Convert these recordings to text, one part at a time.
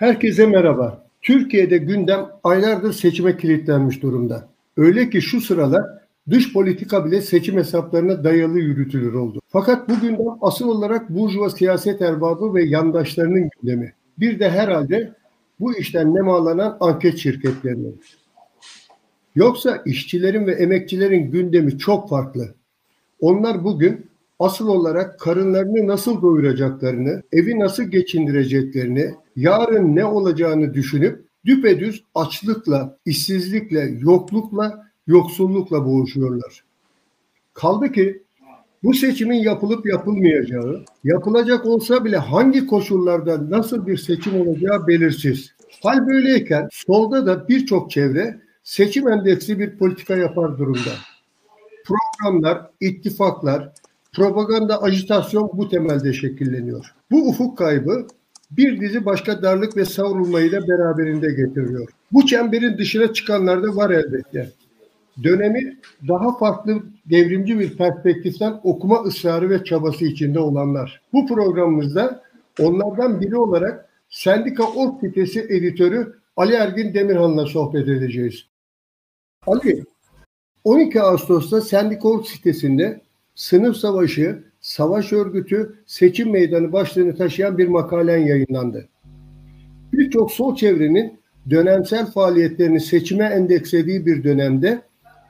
Herkese merhaba. Türkiye'de gündem aylardır seçime kilitlenmiş durumda. Öyle ki şu sıralar dış politika bile seçim hesaplarına dayalı yürütülür oldu. Fakat bu gündem asıl olarak burjuva siyaset erbabı ve yandaşlarının gündemi. Bir de herhalde bu işten nemalanan anket şirketlerinin. Yoksa işçilerin ve emekçilerin gündemi çok farklı. Onlar bugün asıl olarak karınlarını nasıl doyuracaklarını, evi nasıl geçindireceklerini, yarın ne olacağını düşünüp düpedüz açlıkla, işsizlikle, yoklukla, yoksullukla boğuşuyorlar. Kaldı ki bu seçimin yapılıp yapılmayacağı, yapılacak olsa bile hangi koşullarda nasıl bir seçim olacağı belirsiz. Hal böyleyken solda da birçok çevre seçim endeksli bir politika yapar durumda. Programlar, ittifaklar, propaganda, ajitasyon bu temelde şekilleniyor. Bu ufuk kaybı bir dizi başka darlık ve savrulmayı da beraberinde getiriyor. Bu çemberin dışına çıkanlar da var elbette. Dönemi daha farklı devrimci bir perspektiften okuma ısrarı ve çabası içinde olanlar. Bu programımızda onlardan biri olarak Sendika Org sitesi editörü Ali Ergin Demirhan'la sohbet edeceğiz. Ali, 12 Ağustos'ta Sendika Org sitesinde sınıf savaşı, savaş örgütü, seçim meydanı başlığını taşıyan bir makalen yayınlandı. Birçok sol çevrenin dönemsel faaliyetlerini seçime endekslediği bir dönemde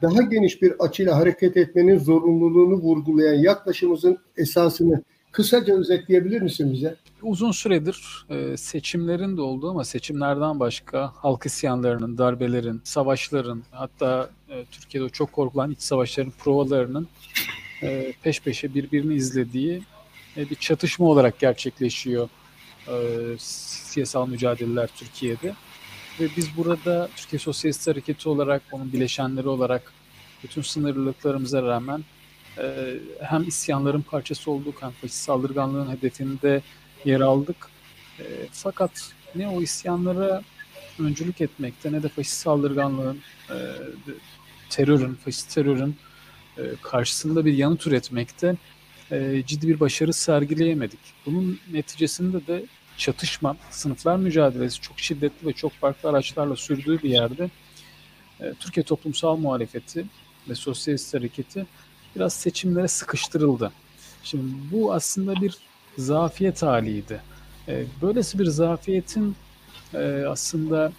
daha geniş bir açıyla hareket etmenin zorunluluğunu vurgulayan yaklaşımımızın esasını kısaca özetleyebilir misin bize? Uzun süredir e, seçimlerin de olduğu ama seçimlerden başka halk isyanlarının, darbelerin, savaşların hatta e, Türkiye'de çok korkulan iç savaşların provalarının e, peş peşe birbirini izlediği bir çatışma olarak gerçekleşiyor siyasal mücadeleler Türkiye'de. Ve biz burada Türkiye Sosyalist Hareketi olarak, onun bileşenleri olarak bütün sınırlılıklarımıza rağmen e, hem isyanların parçası olduk hem faşist saldırganlığın hedefinde yer aldık. E, fakat ne o isyanlara öncülük etmekte ne de faşist saldırganlığın, e, terörün, faşist terörün e, karşısında bir yanıt üretmekte e, ciddi bir başarı sergileyemedik. Bunun neticesinde de çatışma, sınıflar mücadelesi çok şiddetli ve çok farklı araçlarla sürdüğü bir yerde e, Türkiye toplumsal muhalefeti ve sosyalist hareketi biraz seçimlere sıkıştırıldı. Şimdi bu aslında bir zafiyet haliydi. Böylesi bir zafiyetin aslında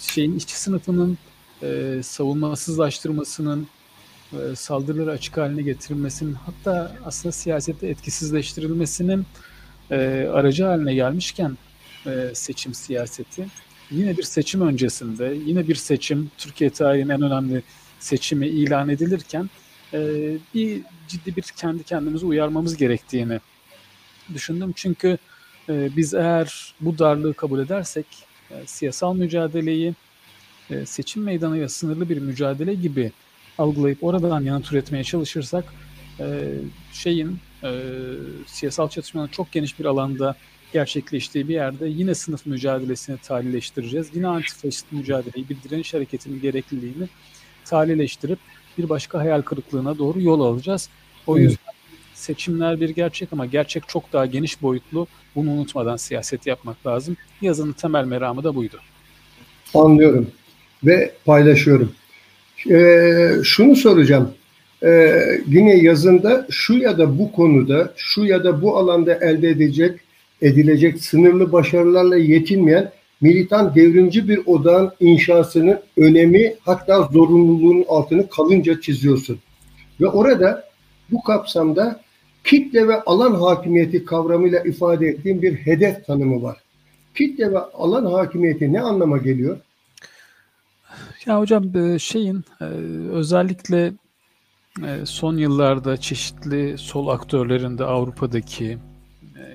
şeyin işçi sınıfının savunmasızlaştırmasının, saldırıları açık haline getirilmesinin hatta aslında siyasette etkisizleştirilmesinin e, aracı haline gelmişken e, seçim siyaseti yine bir seçim öncesinde yine bir seçim Türkiye tarihinin en önemli seçimi ilan edilirken e, bir ciddi bir kendi kendimizi uyarmamız gerektiğini düşündüm. Çünkü e, biz eğer bu darlığı kabul edersek e, siyasal mücadeleyi e, seçim meydanıyla sınırlı bir mücadele gibi algılayıp oradan yanıt üretmeye çalışırsak e, şeyin e, siyasal çatışmanın çok geniş bir alanda gerçekleştiği bir yerde yine sınıf mücadelesini talihleştireceğiz. Yine antifaşist mücadeleyi, bir direniş hareketinin gerekliliğini talihleştirip bir başka hayal kırıklığına doğru yol alacağız. O yüzden seçimler bir gerçek ama gerçek çok daha geniş boyutlu. Bunu unutmadan siyaset yapmak lazım. Yazının temel meramı da buydu. Anlıyorum ve paylaşıyorum. Ee, şunu soracağım. Ee, yine yazında şu ya da bu konuda, şu ya da bu alanda elde edecek, edilecek sınırlı başarılarla yetinmeyen militan devrimci bir odağın inşasının önemi hatta zorunluluğunun altını kalınca çiziyorsun. Ve orada bu kapsamda kitle ve alan hakimiyeti kavramıyla ifade ettiğim bir hedef tanımı var. Kitle ve alan hakimiyeti ne anlama geliyor? Ya hocam e, şeyin e, özellikle e, son yıllarda çeşitli sol aktörlerinde Avrupa'daki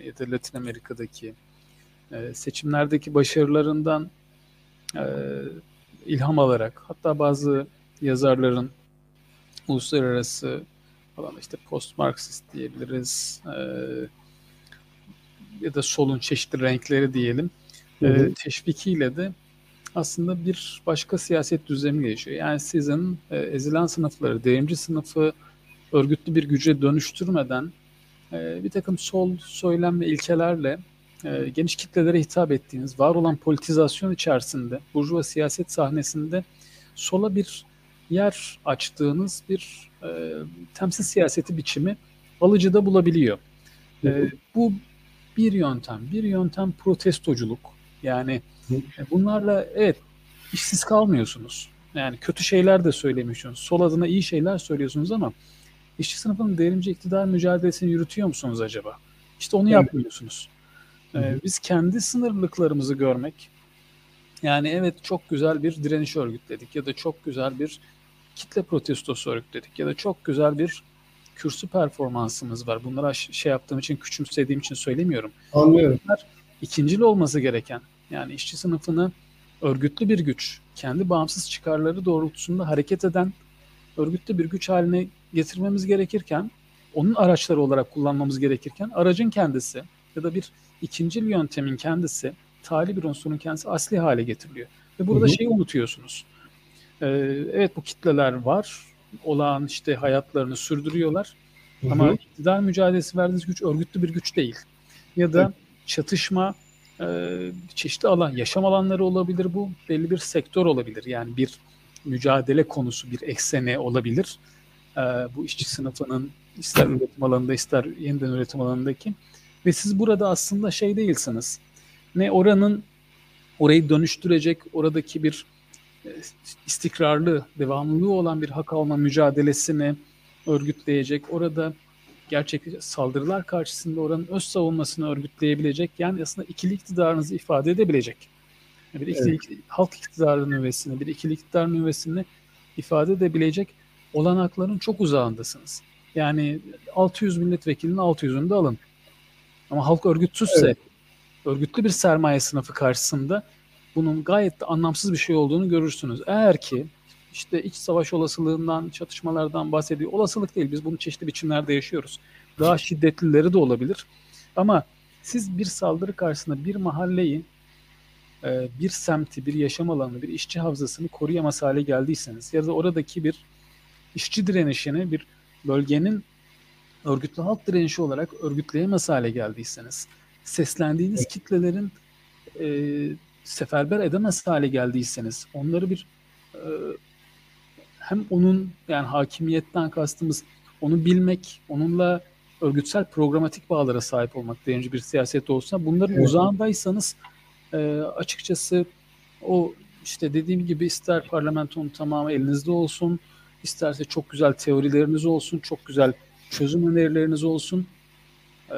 ya da Latin Amerika'daki seçimlerdeki başarılarından ilham alarak hatta bazı yazarların uluslararası falan işte post Marksist diyebiliriz ya da solun çeşitli renkleri diyelim hı hı. teşvikiyle de aslında bir başka siyaset düzlemi gelişiyor. Yani sizin e, ezilen sınıfları, devrimci sınıfı örgütlü bir güce dönüştürmeden e, bir takım sol söylem ve ilkelerle e, geniş kitlelere hitap ettiğiniz, var olan politizasyon içerisinde, burjuva siyaset sahnesinde sola bir yer açtığınız bir e, temsil siyaseti biçimi alıcıda bulabiliyor. E, bu bir yöntem. Bir yöntem protestoculuk. Yani e, bunlarla evet işsiz kalmıyorsunuz. Yani kötü şeyler de söylemiyorsunuz. Sol adına iyi şeyler söylüyorsunuz ama işçi sınıfının derince iktidar mücadelesini yürütüyor musunuz acaba? İşte onu yapmıyorsunuz. Ee, biz kendi sınırlılıklarımızı görmek, yani evet çok güzel bir direniş örgütledik ya da çok güzel bir kitle protestosu örgütledik ya da çok güzel bir kürsü performansımız var. Bunları şey yaptığım için, küçümsediğim için söylemiyorum. Anlıyorum. Bunlar ikincil olması gereken, yani işçi sınıfını örgütlü bir güç, kendi bağımsız çıkarları doğrultusunda hareket eden örgütlü bir güç haline getirmemiz gerekirken, onun araçları olarak kullanmamız gerekirken aracın kendisi ya da bir ikincil yöntemin kendisi, tali bir unsurun kendisi asli hale getiriliyor. Ve burada hı hı. şeyi unutuyorsunuz. Ee, evet bu kitleler var, olağan işte hayatlarını sürdürüyorlar. Hı hı. Ama iktidar mücadelesi verdiğiniz güç örgütlü bir güç değil. Ya da evet. Çatışma e, çeşitli alan, yaşam alanları olabilir bu. Belli bir sektör olabilir. Yani bir mücadele konusu, bir eksene olabilir. E, bu işçi sınıfının ister üretim alanında ister yeniden üretim alanındaki. Ve siz burada aslında şey değilsiniz. Ne oranın orayı dönüştürecek, oradaki bir e, istikrarlı, devamlılığı olan bir hak alma mücadelesini örgütleyecek, orada gerçek saldırılar karşısında oranın öz savunmasını örgütleyebilecek, yani aslında ikili iktidarınızı ifade edebilecek. Bir ikili, evet. halk iktidarı nüvesini, bir ikili iktidar nüvesini ifade edebilecek olanakların çok uzağındasınız. Yani 600 milletvekilinin 600'ünü de alın. Ama halk örgütsüzse, evet. örgütlü bir sermaye sınıfı karşısında bunun gayet de anlamsız bir şey olduğunu görürsünüz. Eğer ki işte iç savaş olasılığından, çatışmalardan bahsediyor. Olasılık değil, biz bunu çeşitli biçimlerde yaşıyoruz. Daha şiddetlileri de olabilir. Ama siz bir saldırı karşısında bir mahalleyi, e, bir semti, bir yaşam alanını, bir işçi havzasını koruyamaz hale geldiyseniz ya da oradaki bir işçi direnişini bir bölgenin örgütlü halk direnişi olarak örgütleyemez hale geldiyseniz, seslendiğiniz kitlelerin e, seferber edemez hale geldiyseniz, onları bir e, hem onun yani hakimiyetten kastımız onu bilmek, onunla örgütsel programatik bağlara sahip olmak deyince bir siyaset olsa bunların evet. uzağındaysanız e, açıkçası o işte dediğim gibi ister parlamentonun tamamı elinizde olsun, isterse çok güzel teorileriniz olsun, çok güzel çözüm önerileriniz olsun. E,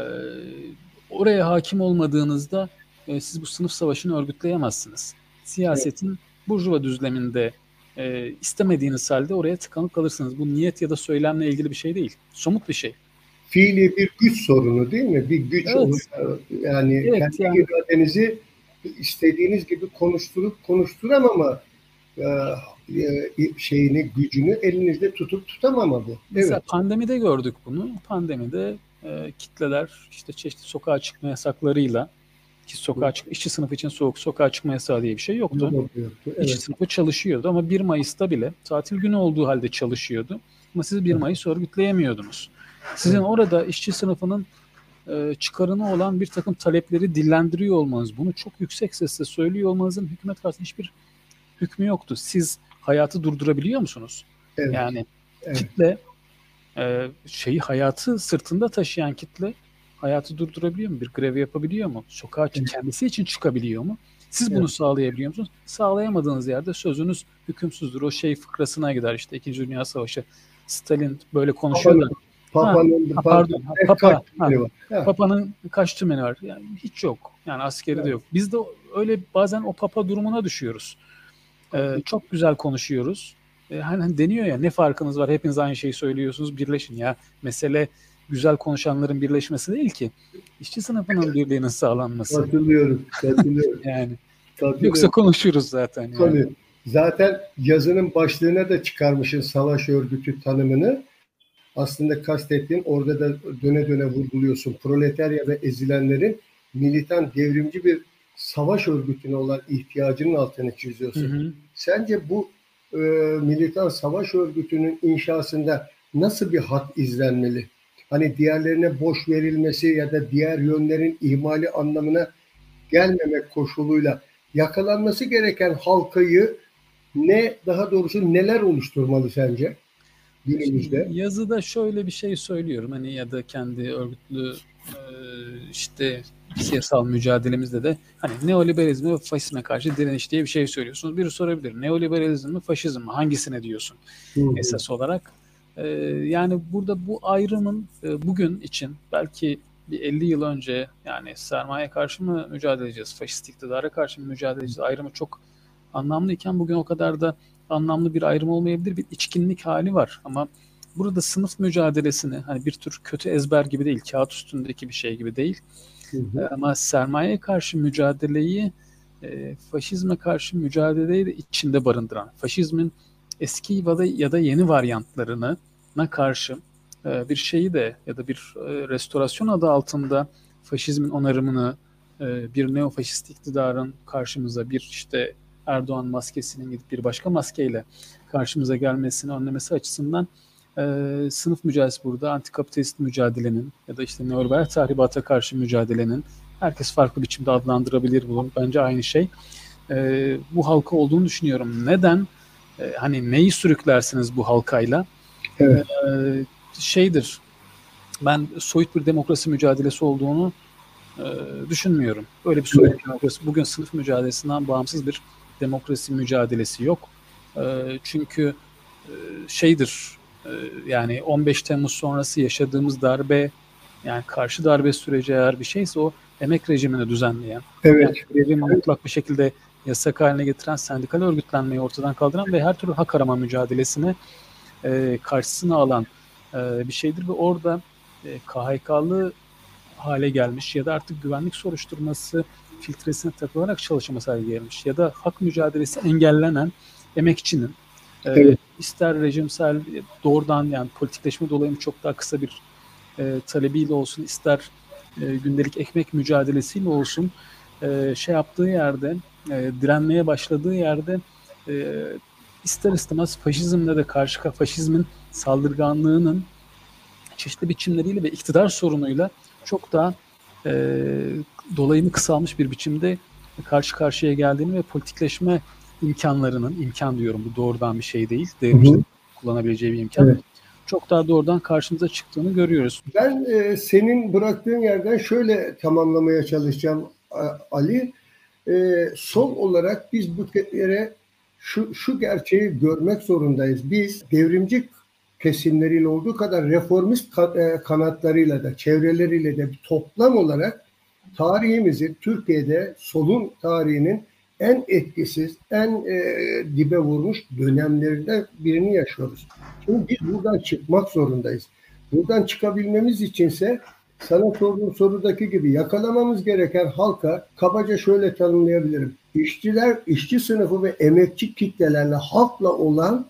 oraya hakim olmadığınızda e, siz bu sınıf savaşını örgütleyemezsiniz. Siyasetin evet. burjuva düzleminde e, istemediğiniz halde oraya tıkanıp kalırsınız. Bu niyet ya da söylemle ilgili bir şey değil. Somut bir şey. Fiili bir güç sorunu değil mi? Bir güç evet. olur. Yani evet, kendi yani. iradenizi istediğiniz gibi konuşturup konuşturamama e, e, şeyini, gücünü elinizde tutup tutamama bu. Mesela evet. pandemide gördük bunu. Pandemide e, kitleler işte çeşitli sokağa çıkma yasaklarıyla ki sokağa çık işçi sınıfı için soğuk sokağa çıkma yasağı diye bir şey yoktu. yoktu. Evet. İşçi sınıfı çalışıyordu ama 1 Mayıs'ta bile tatil günü olduğu halde çalışıyordu. Ama siz 1 Mayıs örgütleyemiyordunuz. Sizin orada işçi sınıfının e, çıkarını olan bir takım talepleri dillendiriyor olmanız, bunu çok yüksek sesle söylüyor olmanızın hükümet karşısında hiçbir hükmü yoktu. Siz hayatı durdurabiliyor musunuz? Evet. Yani evet. kitle e, şeyi hayatı sırtında taşıyan kitle hayatı durdurabiliyor mu? Bir grev yapabiliyor mu? Sokağa evet. kendisi için çıkabiliyor mu? Siz evet. bunu sağlayabiliyor musunuz? Sağlayamadığınız yerde sözünüz hükümsüzdür. O şey fıkrasına gider işte İkinci Dünya Savaşı. Stalin böyle konuşuyor. Papa'nın ha, pardon, ha, Papa, ha, Papa'nın kaç tümeni var? Yani hiç yok. Yani askeri evet. de yok. Biz de öyle bazen o Papa durumuna düşüyoruz. Ee, çok güzel konuşuyoruz. Ee, hani deniyor ya ne farkınız var? Hepiniz aynı şeyi söylüyorsunuz. Birleşin ya. Mesele güzel konuşanların birleşmesi değil ki. İşçi sınıfının birliğinin sağlanması. Katılıyorum. Katılıyorum. yani. Katılıyorum. Yoksa konuşuruz zaten. Yani. Tabii. Zaten yazının başlığına da çıkarmışın savaş örgütü tanımını. Aslında kastettiğin orada da döne döne vurguluyorsun. Proletarya ve ezilenlerin militan devrimci bir savaş örgütüne olan ihtiyacının altını çiziyorsun. Hı hı. Sence bu e, militan savaş örgütünün inşasında nasıl bir hat izlenmeli? Hani diğerlerine boş verilmesi ya da diğer yönlerin ihmali anlamına gelmemek koşuluyla yakalanması gereken halkayı ne daha doğrusu neler oluşturmalı sence günümüzde? Yazıda şöyle bir şey söylüyorum hani ya da kendi örgütlü e, işte siyasal mücadelemizde de hani neoliberalizme ve faşizme karşı direniş diye bir şey söylüyorsunuz. Biri sorabilir. Neoliberalizm mi faşizm mi? Hangisine diyorsun hı hı. esas olarak? Ee, yani burada bu ayrımın e, bugün için belki bir 50 yıl önce yani sermaye karşı mı mücadele edeceğiz, faşist iktidara karşı mı mücadele edeceğiz ayrımı çok anlamlıyken bugün o kadar da anlamlı bir ayrım olmayabilir. Bir içkinlik hali var ama burada sınıf mücadelesini hani bir tür kötü ezber gibi değil, kağıt üstündeki bir şey gibi değil. Hı hı. Ama sermaye karşı mücadeleyi e, faşizme karşı mücadeleyi de içinde barındıran, faşizmin eski ya da, ya da yeni varyantlarına karşı e, bir şeyi de ya da bir e, restorasyon adı altında faşizmin onarımını e, bir neofaşist iktidarın karşımıza bir işte Erdoğan maskesinin gidip bir başka maskeyle karşımıza gelmesini önlemesi açısından e, sınıf mücadelesi burada, antikapitalist mücadelenin ya da işte neoliberal tahribata karşı mücadelenin herkes farklı biçimde adlandırabilir bunu. Bence aynı şey. E, bu halka olduğunu düşünüyorum. Neden? E, hani neyi sürüklersiniz bu halkayla? Evet. E, şeydir, ben soyut bir demokrasi mücadelesi olduğunu e, düşünmüyorum. Öyle bir soyut evet. demokrasi. Bugün sınıf mücadelesinden bağımsız bir demokrasi mücadelesi yok. E, çünkü e, şeydir, e, yani 15 Temmuz sonrası yaşadığımız darbe, yani karşı darbe süreci eğer bir şeyse o emek rejimini düzenleyen, evet. yani rejimi mutlak bir şekilde yasak haline getiren, sendikal örgütlenmeyi ortadan kaldıran ve her türlü hak arama mücadelesini e, karşısına alan e, bir şeydir ve orada e, KHK'lı hale gelmiş ya da artık güvenlik soruşturması filtresine takılarak çalışması hale gelmiş ya da hak mücadelesi engellenen emekçinin e, evet. ister rejimsel doğrudan yani politikleşme dolayı çok daha kısa bir e, talebiyle olsun ister e, gündelik ekmek mücadelesiyle olsun e, şey yaptığı yerde e, direnmeye başladığı yerde e, ister istemez faşizmle de karşı faşizmin saldırganlığının çeşitli biçimleriyle ve iktidar sorunuyla çok daha e, dolayını kısalmış bir biçimde karşı karşıya geldiğini ve politikleşme imkanlarının, imkan diyorum bu doğrudan bir şey değil, devrimcilik kullanabileceği bir imkan. Evet. Çok daha doğrudan karşımıza çıktığını görüyoruz. Ben e, senin bıraktığın yerden şöyle tamamlamaya çalışacağım Ali. E, sol olarak biz bu yere şu, şu gerçeği görmek zorundayız. Biz devrimci kesimleriyle olduğu kadar reformist e, kanatlarıyla da çevreleriyle de toplam olarak tarihimizi Türkiye'de solun tarihinin en etkisiz, en e, dibe vurmuş dönemlerinden birini yaşıyoruz. Şimdi biz buradan çıkmak zorundayız. Buradan çıkabilmemiz içinse sana sorduğum sorudaki gibi yakalamamız gereken halka kabaca şöyle tanımlayabilirim. İşçiler, işçi sınıfı ve emekçi kitlelerle halkla olan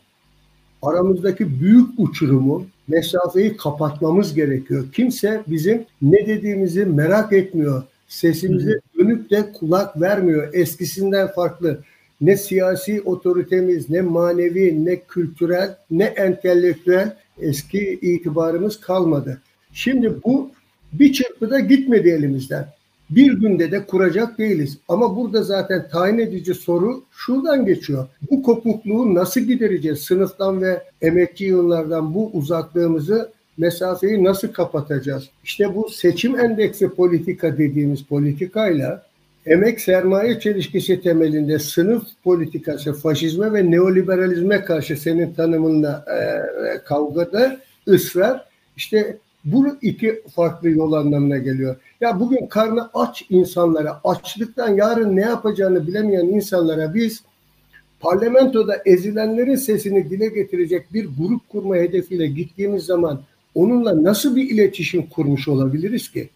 aramızdaki büyük uçurumu, mesafeyi kapatmamız gerekiyor. Kimse bizim ne dediğimizi merak etmiyor. Sesimize dönüp de kulak vermiyor. Eskisinden farklı. Ne siyasi otoritemiz, ne manevi, ne kültürel, ne entelektüel eski itibarımız kalmadı. Şimdi bu bir çırpıda gitmedi elimizden. Bir günde de kuracak değiliz. Ama burada zaten tayin edici soru şuradan geçiyor. Bu kopukluğu nasıl gidereceğiz? Sınıftan ve emekçi yıllardan bu uzaklığımızı mesafeyi nasıl kapatacağız? İşte bu seçim endeksi politika dediğimiz politikayla emek sermaye çelişkisi temelinde sınıf politikası, faşizme ve neoliberalizme karşı senin tanımınla e, kavgada ısrar işte bu iki farklı yol anlamına geliyor. Ya bugün karnı aç insanlara, açlıktan yarın ne yapacağını bilemeyen insanlara biz parlamentoda ezilenlerin sesini dile getirecek bir grup kurma hedefiyle gittiğimiz zaman onunla nasıl bir iletişim kurmuş olabiliriz ki?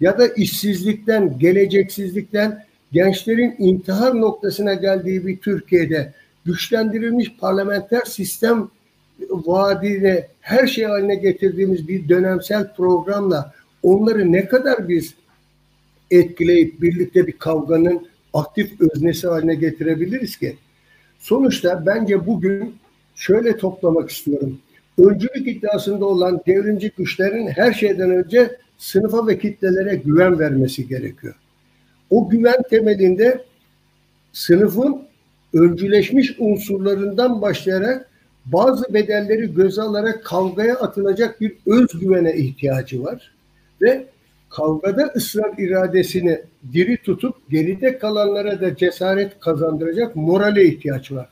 Ya da işsizlikten, geleceksizlikten gençlerin intihar noktasına geldiği bir Türkiye'de güçlendirilmiş parlamenter sistem vaadine her şey haline getirdiğimiz bir dönemsel programla onları ne kadar biz etkileyip birlikte bir kavganın aktif öznesi haline getirebiliriz ki? Sonuçta bence bugün şöyle toplamak istiyorum. öncülük iddiasında olan devrimci güçlerin her şeyden önce sınıfa ve kitlelere güven vermesi gerekiyor. O güven temelinde sınıfın öncüleşmiş unsurlarından başlayarak bazı bedelleri göze alarak kavgaya atılacak bir özgüvene ihtiyacı var ve kavgada ısrar iradesini diri tutup geride kalanlara da cesaret kazandıracak morale ihtiyaç var.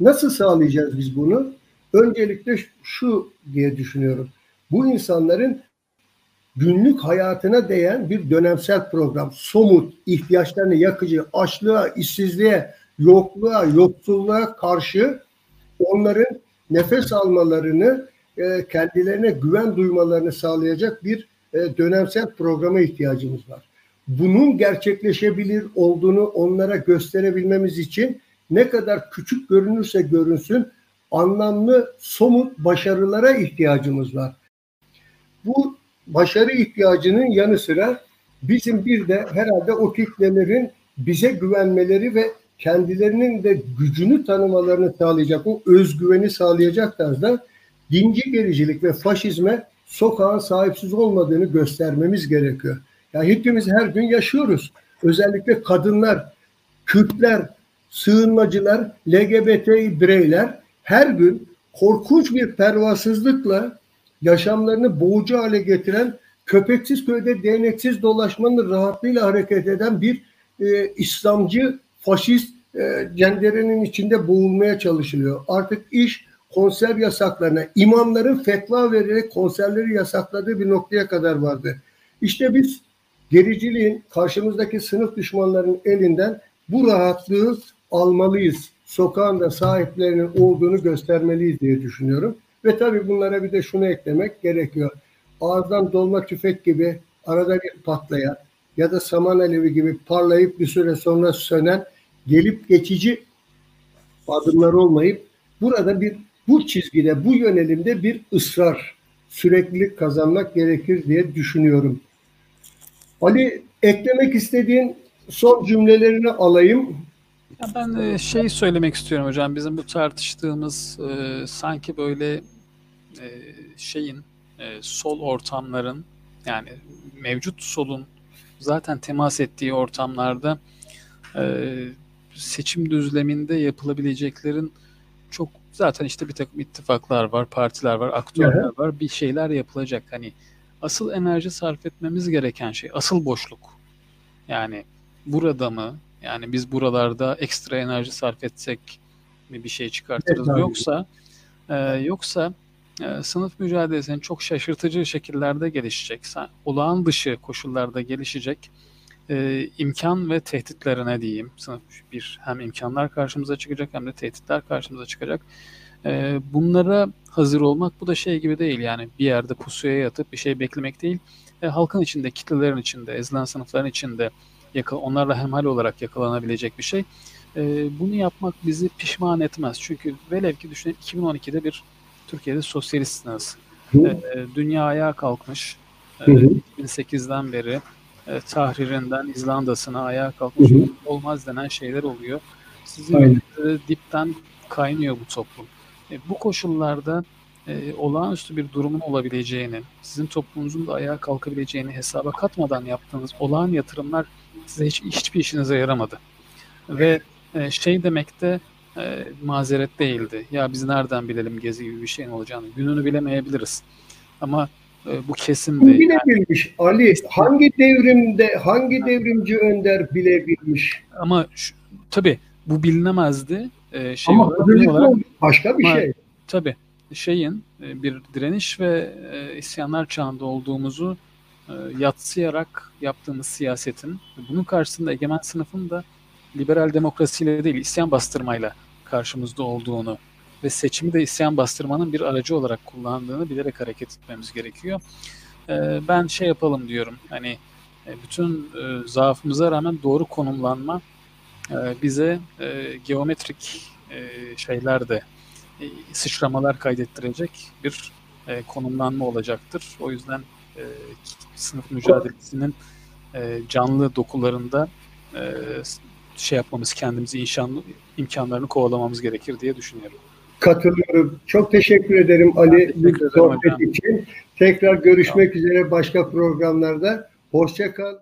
Nasıl sağlayacağız biz bunu? Öncelikle şu diye düşünüyorum. Bu insanların günlük hayatına değen bir dönemsel program, somut, ihtiyaçlarını yakıcı, açlığa, işsizliğe, yokluğa, yoksulluğa karşı onların nefes almalarını, e, kendilerine güven duymalarını sağlayacak bir e, dönemsel programa ihtiyacımız var. Bunun gerçekleşebilir olduğunu onlara gösterebilmemiz için ne kadar küçük görünürse görünsün anlamlı somut başarılara ihtiyacımız var. Bu başarı ihtiyacının yanı sıra bizim bir de herhalde o kitlelerin bize güvenmeleri ve kendilerinin de gücünü tanımalarını sağlayacak, o özgüveni sağlayacak tarzda dinci gericilik ve faşizme sokağın sahipsiz olmadığını göstermemiz gerekiyor. Yani hepimiz her gün yaşıyoruz. Özellikle kadınlar, Kürtler, sığınmacılar, LGBT bireyler her gün korkunç bir pervasızlıkla yaşamlarını boğucu hale getiren köpeksiz köyde değneksiz dolaşmanın rahatlığıyla hareket eden bir e, İslamcı faşist e, cenderenin içinde boğulmaya çalışılıyor. Artık iş konser yasaklarına, imamların fetva vererek konserleri yasakladığı bir noktaya kadar vardı. İşte biz gericiliğin karşımızdaki sınıf düşmanlarının elinden bu rahatlığı almalıyız. Sokağın da sahiplerinin olduğunu göstermeliyiz diye düşünüyorum. Ve tabii bunlara bir de şunu eklemek gerekiyor. Ağızdan dolma tüfek gibi arada bir patlayan ya da saman alevi gibi parlayıp bir süre sonra sönen gelip geçici adımlar olmayıp burada bir bu çizgide, bu yönelimde bir ısrar, süreklilik kazanmak gerekir diye düşünüyorum. Ali eklemek istediğin son cümlelerini alayım. Ya ben şey söylemek istiyorum hocam. Bizim bu tartıştığımız e, sanki böyle e, şeyin e, sol ortamların yani mevcut solun zaten temas ettiği ortamlarda e, seçim düzleminde yapılabileceklerin çok zaten işte bir takım ittifaklar var, partiler var, aktörler evet. var. Bir şeyler yapılacak. Hani asıl enerji sarf etmemiz gereken şey asıl boşluk. Yani burada mı? Yani biz buralarda ekstra enerji sarf etsek mi bir şey çıkartırız? Evet, yoksa e, yoksa e, sınıf mücadelesinin çok şaşırtıcı şekillerde gelişecek, olağan dışı koşullarda gelişecek e, imkan ve tehditlerine diyeyim. Sınıf bir hem imkanlar karşımıza çıkacak hem de tehditler karşımıza çıkacak. E, bunlara hazır olmak bu da şey gibi değil yani bir yerde pusuya yatıp bir şey beklemek değil. E, halkın içinde, kitlelerin içinde, ezilen sınıfların içinde yakal onlarla hemhal olarak yakalanabilecek bir şey. E, bunu yapmak bizi pişman etmez. Çünkü velev ki düşünün 2012'de bir Türkiye'de sosyalistsiniz. E, dünya ayağa kalkmış. E, 2008'den beri e, Tahrir'inden İzlanda'sına ayağa kalkmış hı hı. olmaz denen şeyler oluyor. Sizin e, dipten kaynıyor bu toplum. E, bu koşullarda e, olağanüstü bir durumun olabileceğini, sizin toplumunuzun da ayağa kalkabileceğini hesaba katmadan yaptığınız olağan yatırımlar size hiç hiçbir işinize yaramadı. Ve e, şey demekte e, mazeret değildi. Ya biz nereden bilelim gezi gibi bir şeyin olacağını. Gününü bilemeyebiliriz. Ama bu kesin değil. Bilebilmiş yani. Ali. Hangi devrimde, hangi devrimci önder bilebilmiş? Ama şu, tabii bu bilinemezdi. Ee, şey Ama olarak, başka bir ama, şey. Tabii şeyin e, bir direniş ve e, isyanlar çağında olduğumuzu e, yatsıyarak yaptığımız siyasetin bunun karşısında egemen sınıfın da liberal demokrasiyle değil isyan bastırmayla karşımızda olduğunu ve seçimi de isyan bastırmanın bir aracı olarak kullandığını bilerek hareket etmemiz gerekiyor. E, ben şey yapalım diyorum hani e, bütün e, zaafımıza rağmen doğru konumlanma e, bize geometrik e, sıçramalar kaydettirecek bir konumlanma olacaktır. O yüzden e, sınıf mücadelesinin canlı dokularında şey yapmamız, kendimizi inşan, imkanlarını kovalamamız gerekir diye düşünüyorum. Katılıyorum. Çok teşekkür ederim Ali teşekkür sohbet hocam. için. Tekrar görüşmek üzere başka programlarda. Hoşça kal.